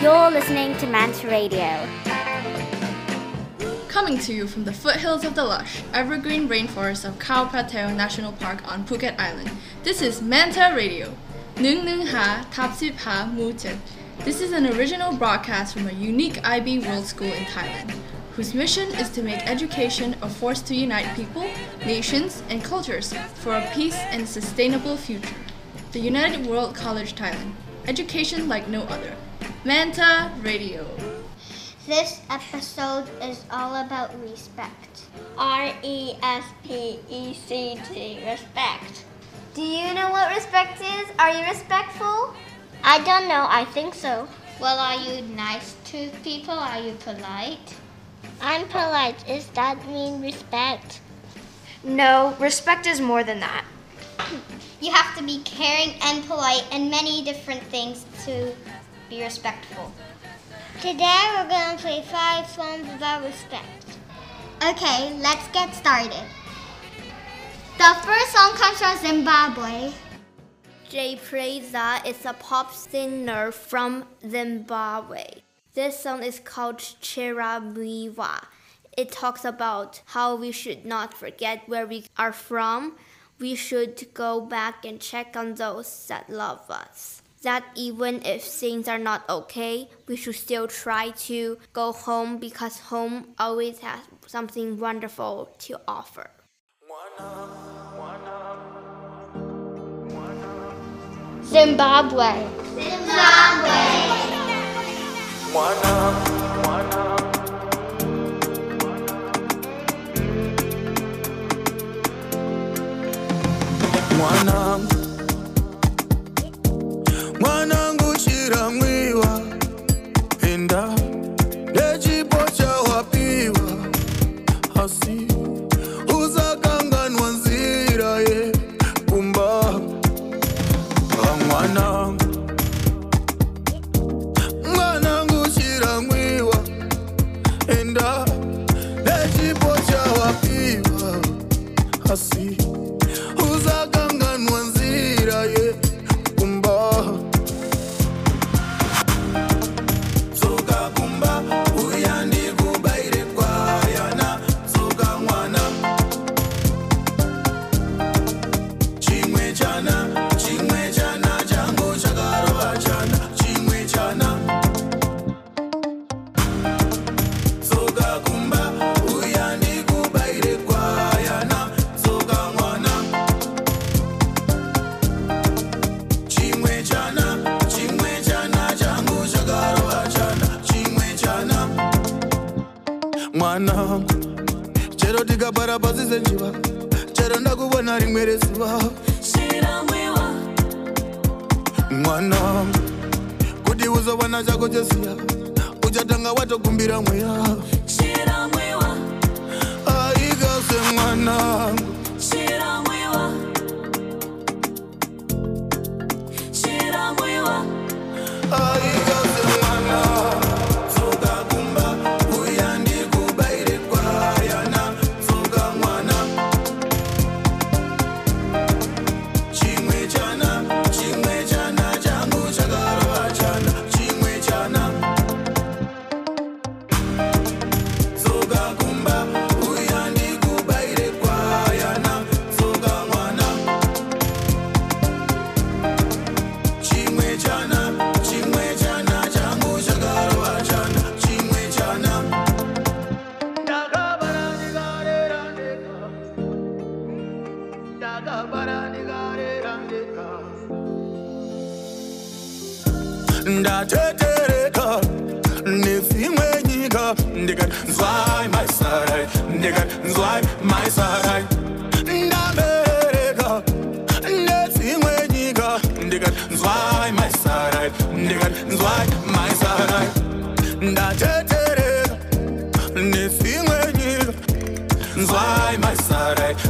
You're listening to Manta Radio. Coming to you from the foothills of the lush, evergreen rainforest of Khao Phra Thaeo National Park on Phuket Island. This is Manta Radio. Nung Nung Ha Tapsip Ha Mutet. This is an original broadcast from a unique IB World School in Thailand, whose mission is to make education a force to unite people, nations, and cultures for a peace and sustainable future. The United World College Thailand. Education like no other. Manta Radio. This episode is all about respect. R E S P E C T, respect. Do you know what respect is? Are you respectful? I don't know, I think so. Well, are you nice to people? Are you polite? I'm polite. Does that mean respect? No, respect is more than that. You have to be caring and polite and many different things to be respectful. Today we're going to play five songs about respect. Okay, let's get started. The first song comes from Zimbabwe. Jah Prayzah is a pop singer from Zimbabwe. This song is called Chiramiwa. It talks about how we should not forget where we are from. We should go back and check on those that love us. That even if things are not okay, we should still try to go home because home always has something wonderful to offer. Zimbabwe. Zimbabwe. mwanangu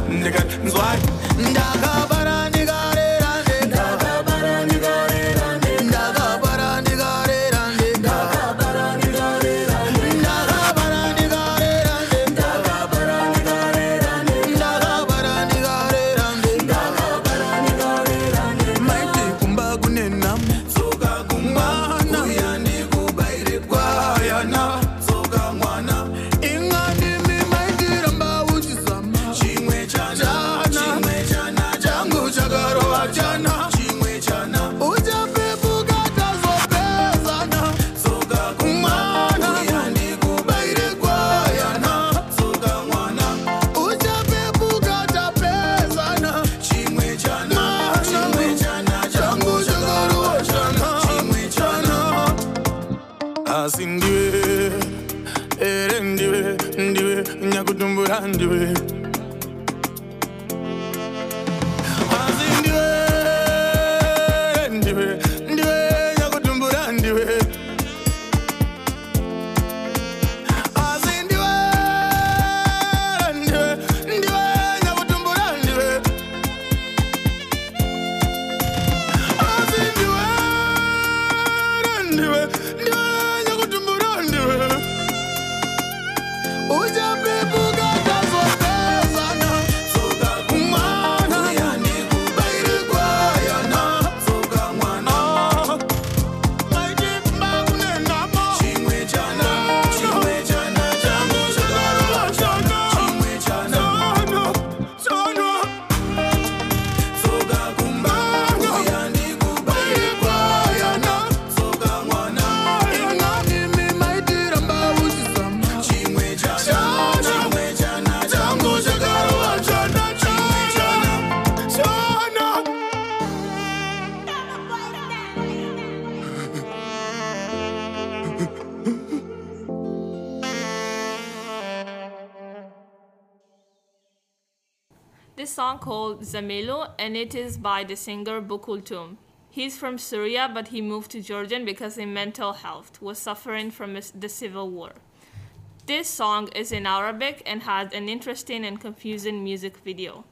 Nigga, złaj, daga asi ndiwe ere ndiwe ndiwe nyakutumbura ndiwe called Zamelo and it is by the singer Bu Kolthoum. He's from Syria but he moved to Jordan because his mental health was suffering from the civil war. This song is in Arabic and has an interesting and confusing music video.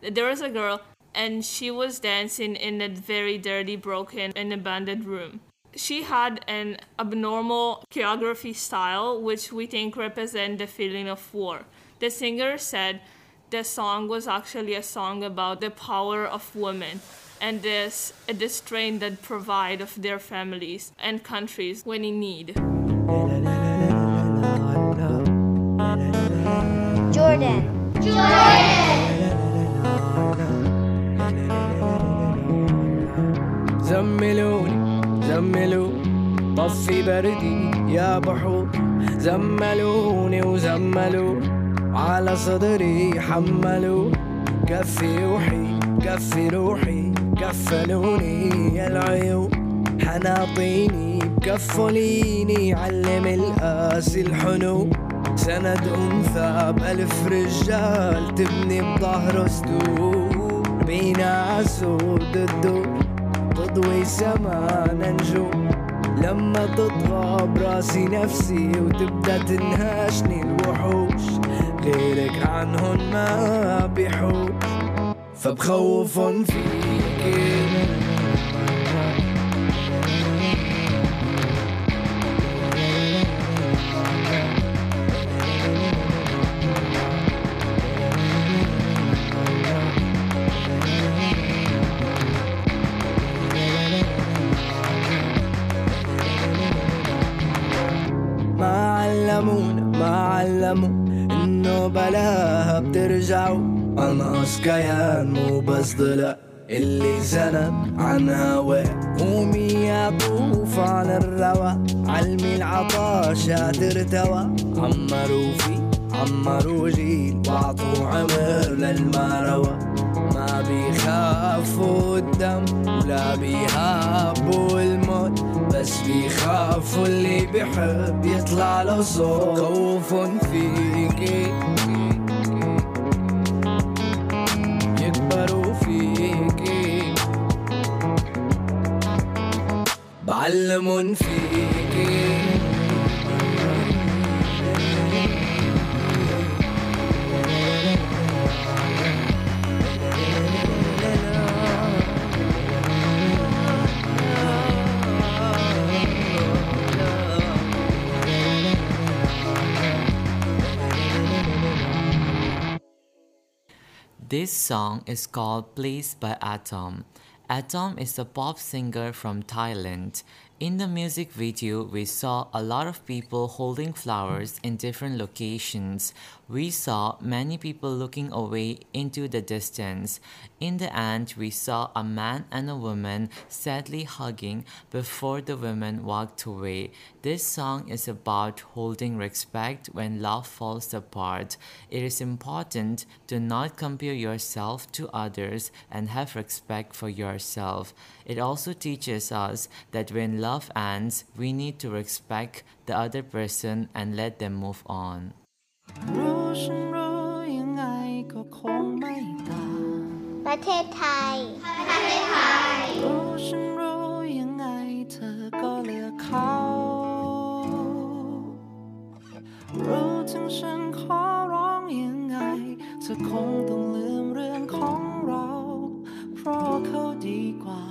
There was a girl and she was dancing in a very dirty, broken, and abandoned room. She had an abnormal choreography style which we think represent the feeling of war. The singer said the song was actually a song about the power of women and this the strength that provide of their families and countries when in need. Jordan. زملوني زملوا طفي بردي يا بحور زملوني وزملوا على صدري حملوا. كفي روحي كفي روحي كفلوني يا العيون حناطيني كفليني علم القاسي الحنو. سند أنثى بألف رجال تبني بظهره سدود بينا أسود الدور تضوي سمانا نجوم لما تطغى براسي نفسي وتبدأ تنهاشني الوحوش. غيرك عنهن ما بيحوش فبخوفن فيكي ما علمونا ما علموا انه بلاها بترجعوا. انقص كيان مو بس ضلع. اللي زنب عن هواه قومي يا طوف على الروا علمي العطاشة ترتوى عمروا في عمروا جيل. واعطوا عمر للمروى. بيخافوا الدم ولا بيهابوا الموت بس بيخافوا اللي بيحب يطلع له صوت. خوف فيكي يكبروا فيكي بعلمن فيكي This song is called Please by Atom. Atom is a pop singer from Thailand. In the music video, we saw a lot of people holding flowers in different locations. We saw many people looking away into the distance. In the end, we saw a man and a woman sadly hugging before the woman walked away. This song is about holding respect when love falls apart. It is important to not compare yourself to others and have respect for yourself. It also teaches us that when love ends, we need to respect the other person and let them move on. รู้ฉันรู้ยังไงก็คงไม่ต่างประเทศไทย ประเทศไทย รู้ฉันรู้ยังไงเธอก็เลือกเขา รู้ถึงฉันขอร้องยังไงเธอคงต้องลืมเรื่องของเรา เพราะเขาดีกว่า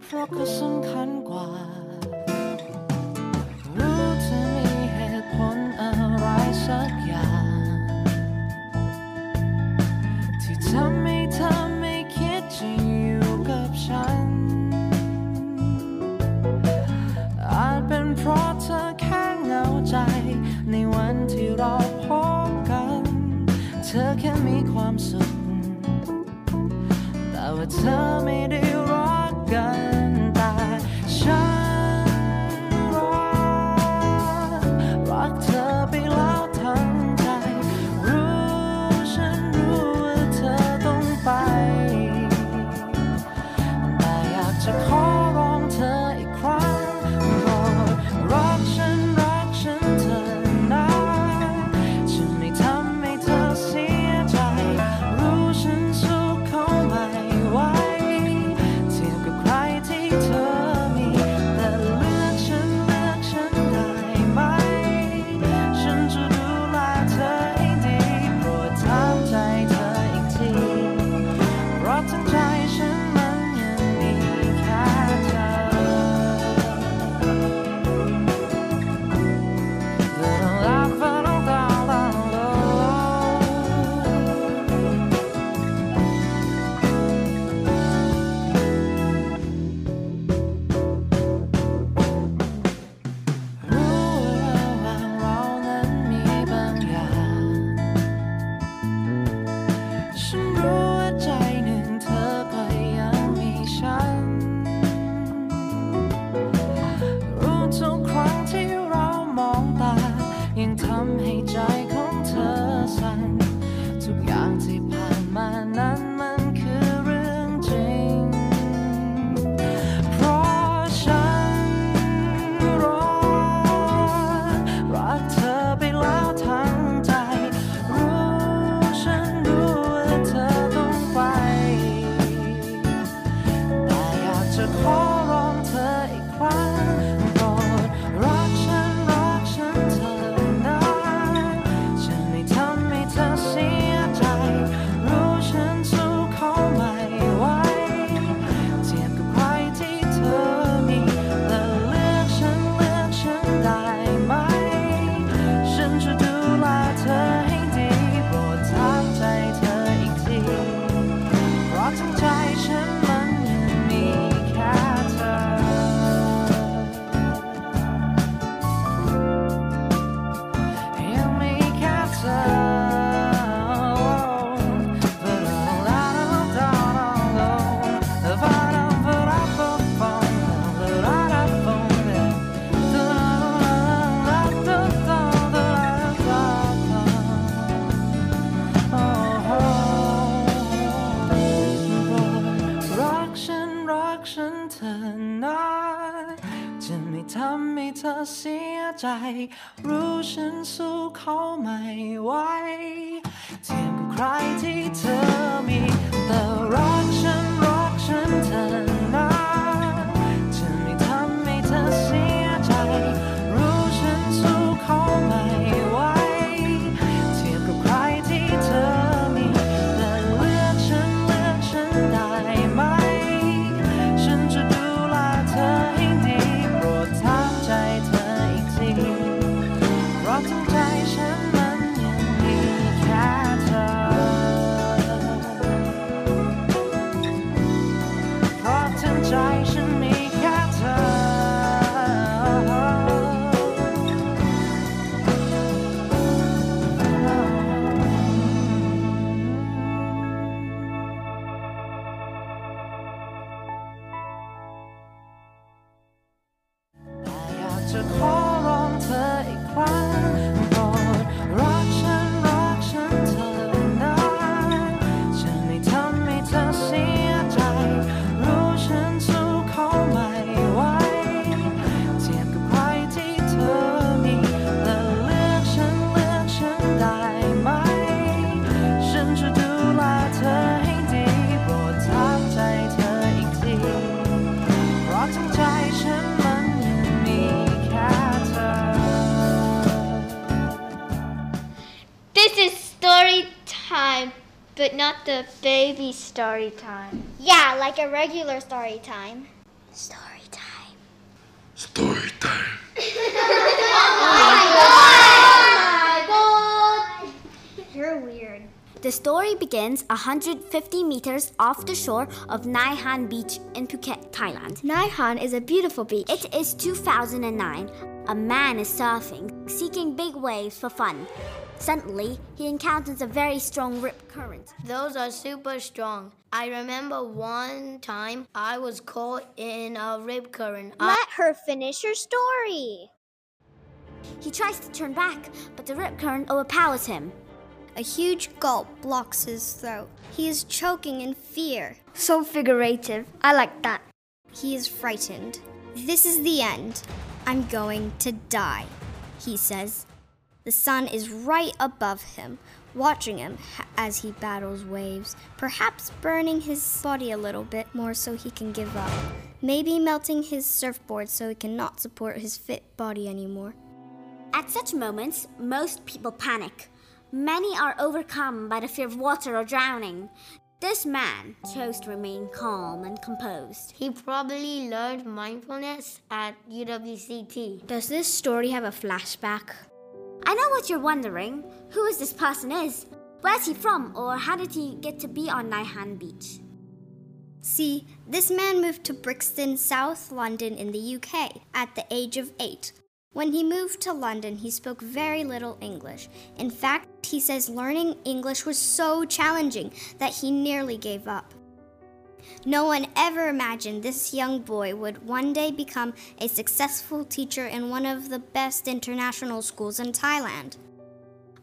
เพราะเขาสำคัญกว่า my night. ใจ รู้ฉันสู้เขาไม่ไหว baby story time. Yeah, like a regular story time. Story time. Story time. Oh, oh my God! You're weird. The story begins 150 meters off the shore of Nai Han Beach in Phuket, Thailand. Nai Han is a beautiful beach. It is 2009. A man is surfing, seeking big waves for fun. Suddenly, he encounters a very strong rip current. Those are super strong. I remember one time I was caught in a rip current. I- Let her finish her story. He tries to turn back, but the rip current overpowers him. A huge gulp blocks his throat. He is choking in fear. So figurative. I like that. He is frightened. This is the end. I'm going to die, he says. The sun is right above him, watching him as he battles waves, perhaps burning his body a little bit more so he can give up. Maybe melting his surfboard so he cannot support his fit body anymore. At such moments, most people panic. Many are overcome by the fear of water or drowning. This man chose to remain calm and composed. He probably learned mindfulness at UWCT. Does this story have a flashback? I know what you're wondering. Who is this person is? Where's he from or how did he get to be on Nai Han Beach? See, this man moved to Brixton, South London in the UK at the age of eight. When he moved to London, he spoke very little English. In fact, he says learning English was so challenging that he nearly gave up. No one ever imagined this young boy would one day become a successful teacher in one of the best international schools in Thailand.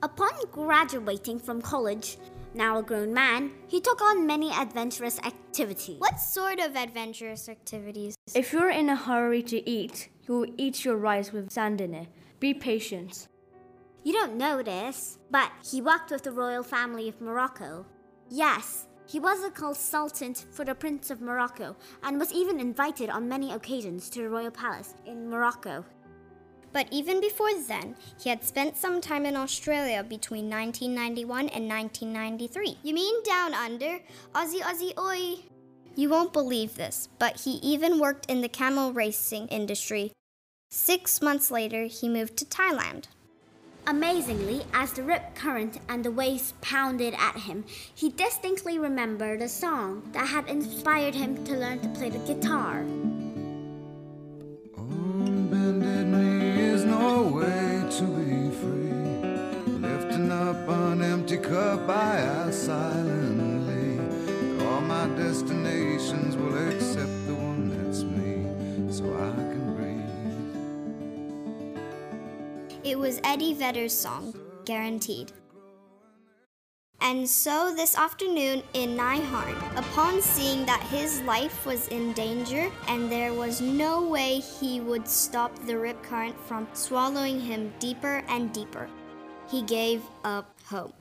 Upon graduating from college, now a grown man, he took on many adventurous activities. What sort of adventurous activities? If you're in a hurry to eat, you will eat your rice with sand in it. Be patient. You don't know this, but he worked with the royal family of Morocco. Yes, he was a consultant for the Prince of Morocco and was even invited on many occasions to the royal palace in Morocco. But even before then, he had spent some time in Australia between 1991 and 1993. You mean down under? Aussie, Aussie, oi! You won't believe this, but he even worked in the camel racing industry. Six months later, he moved to Thailand. Amazingly, as the rip current and the waves pounded at him, he distinctly remembered a song that had inspired him to learn to play the guitar. Bended It was Eddie Vedder's song, Guaranteed. And so this afternoon in Nai Han, upon seeing that his life was in danger and there was no way he would stop the rip current from swallowing him deeper and deeper, he gave up hope.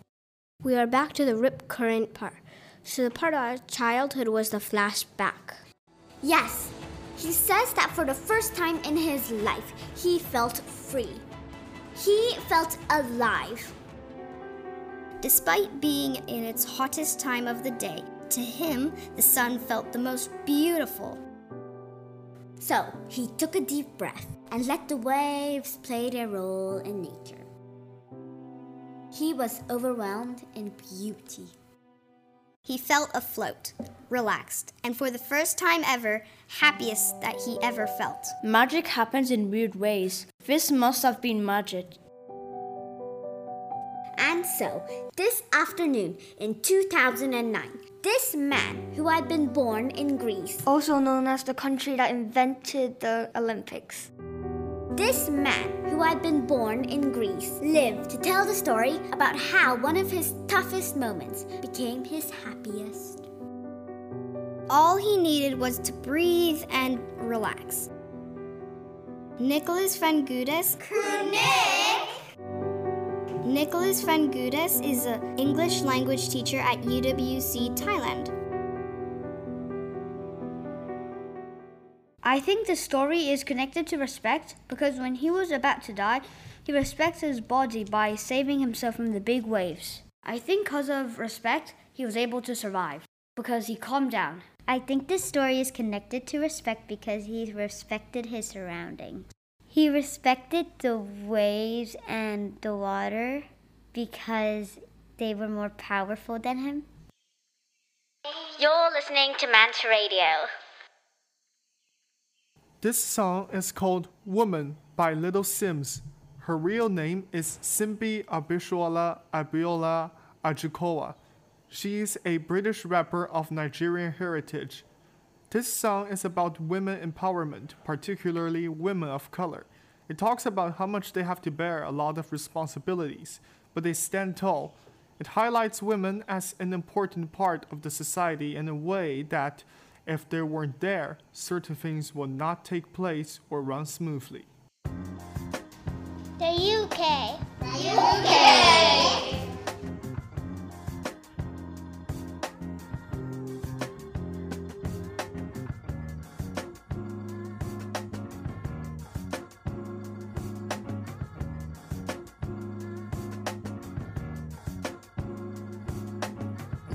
We are back to the rip current part. So the part of our childhood was the flashback. Yes, he says that for the first time in his life, he felt free. He felt alive. Despite being in its hottest time of the day, to him, the sun felt the most beautiful. So he took a deep breath and let the waves play their role in nature. He was overwhelmed in beauty. He felt afloat, relaxed, and for the first time ever, happiest that he ever felt. Magic happens in weird ways. This must have been magic. And so, this afternoon in 2009, this man who had been born in Greece, Also known as the country that invented the Olympics. This man who had been born in Greece lived to tell the story about how one of his toughest moments became his happiest. All he needed was to breathe and relax. Nicholas Van Gudes. Nicholas Van Gudes is an English language teacher at UWC Thailand. I think the story is connected to respect because when he was about to die, he respected his body by saving himself from the big waves. I think because of respect, he was able to survive because he calmed down. I think this story is connected to respect because he respected his surroundings. He respected the waves and the water because they were more powerful than him. You're listening to Manta Radio. This song is called Woman by Little Simz. Her real name is Simbi Abishola Abiola Ajukowa. She is a British rapper of Nigerian heritage. This song is about women empowerment, particularly women of color. It talks about how much they have to bear a lot of responsibilities, but they stand tall. It highlights women as an important part of the society in a way that, if they weren't there, certain things would not take place or run smoothly. The UK. The UK.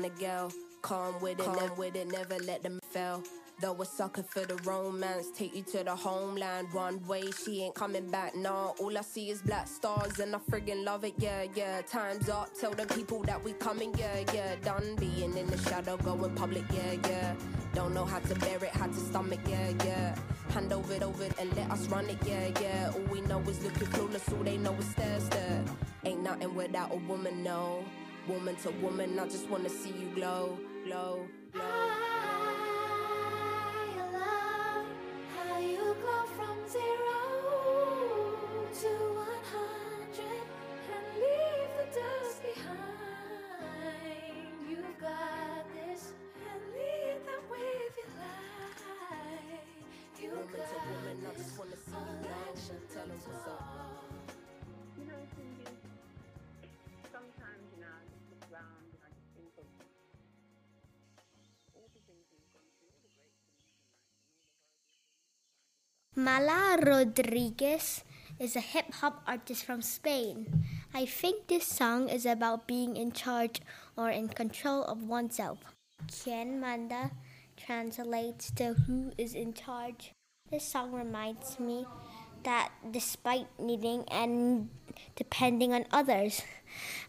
She a girl, calm with it, calm with it, never let them fail. Though a sucker for the romance, take you to the homeland. One way, she ain't coming back. Nah, all I see is black stars, and I friggin' love it. Yeah, yeah. Time's up. Tell the people that we coming. Yeah, yeah. Done being in the shadow, going public. Yeah, yeah. Don't know how to bear it, how to stomach. Yeah, yeah. Hand over it, over and let us run it. Yeah, yeah. All we know is looking clueless. All they know is stare, stare. Ain't nothing without a woman, no. Woman to woman, I just wanna see you glow, glow, glow. Mala Rodriguez is a hip hop artist from Spain. I think this song is about being in charge or in control of oneself. Quien manda translates to who is in charge. This song reminds me that despite needing and depending on others,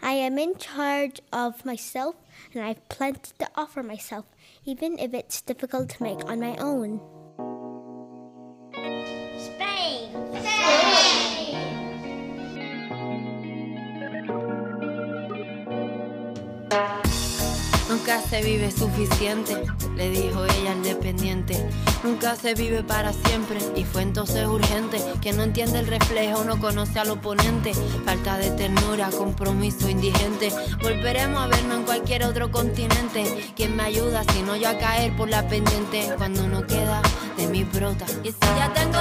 I am in charge of myself and I have plenty to offer myself, even if it's difficult to make on my own. Se vive suficiente, le dijo ella al dependiente. Nunca se vive para siempre y fue entonces urgente. Quien no entiende el reflejo no conoce al oponente. Falta de ternura, compromiso indigente. Volveremos a vernos en cualquier otro continente. ¿Quién me ayuda si no yo a caer por la pendiente? Cuando no queda de mi brota. Ya tengo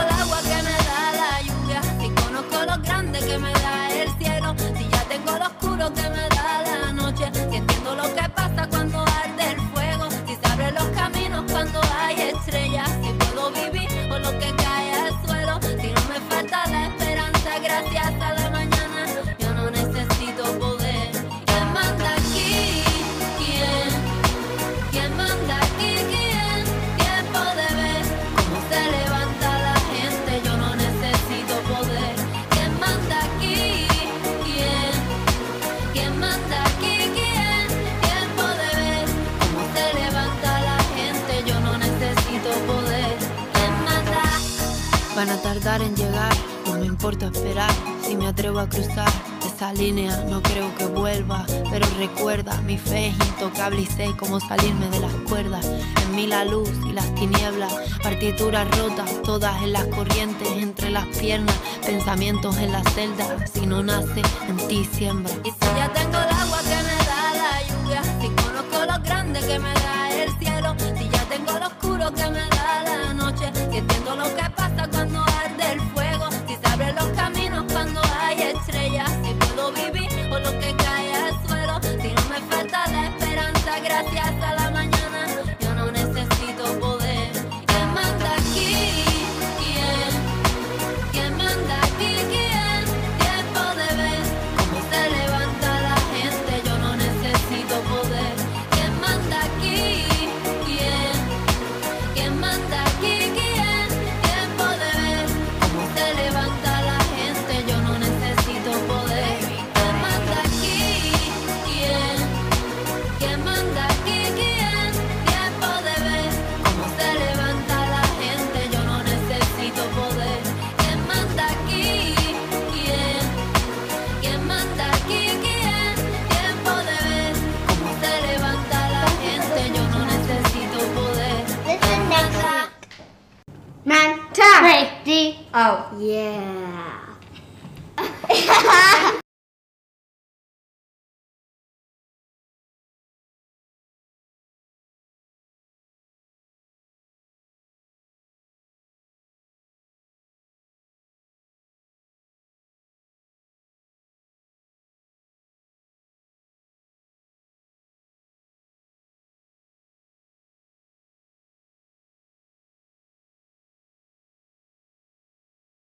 en llegar, no me importa esperar. Si me atrevo a cruzar esa línea, no creo que vuelva. Pero recuerda, mi fe es intocable y sé cómo salirme de las cuerdas. En mí la luz y las tinieblas, partituras rotas, todas en las corrientes, entre las piernas, pensamientos en la celda. Si no nace, en ti siembra. Y si ya tengo el agua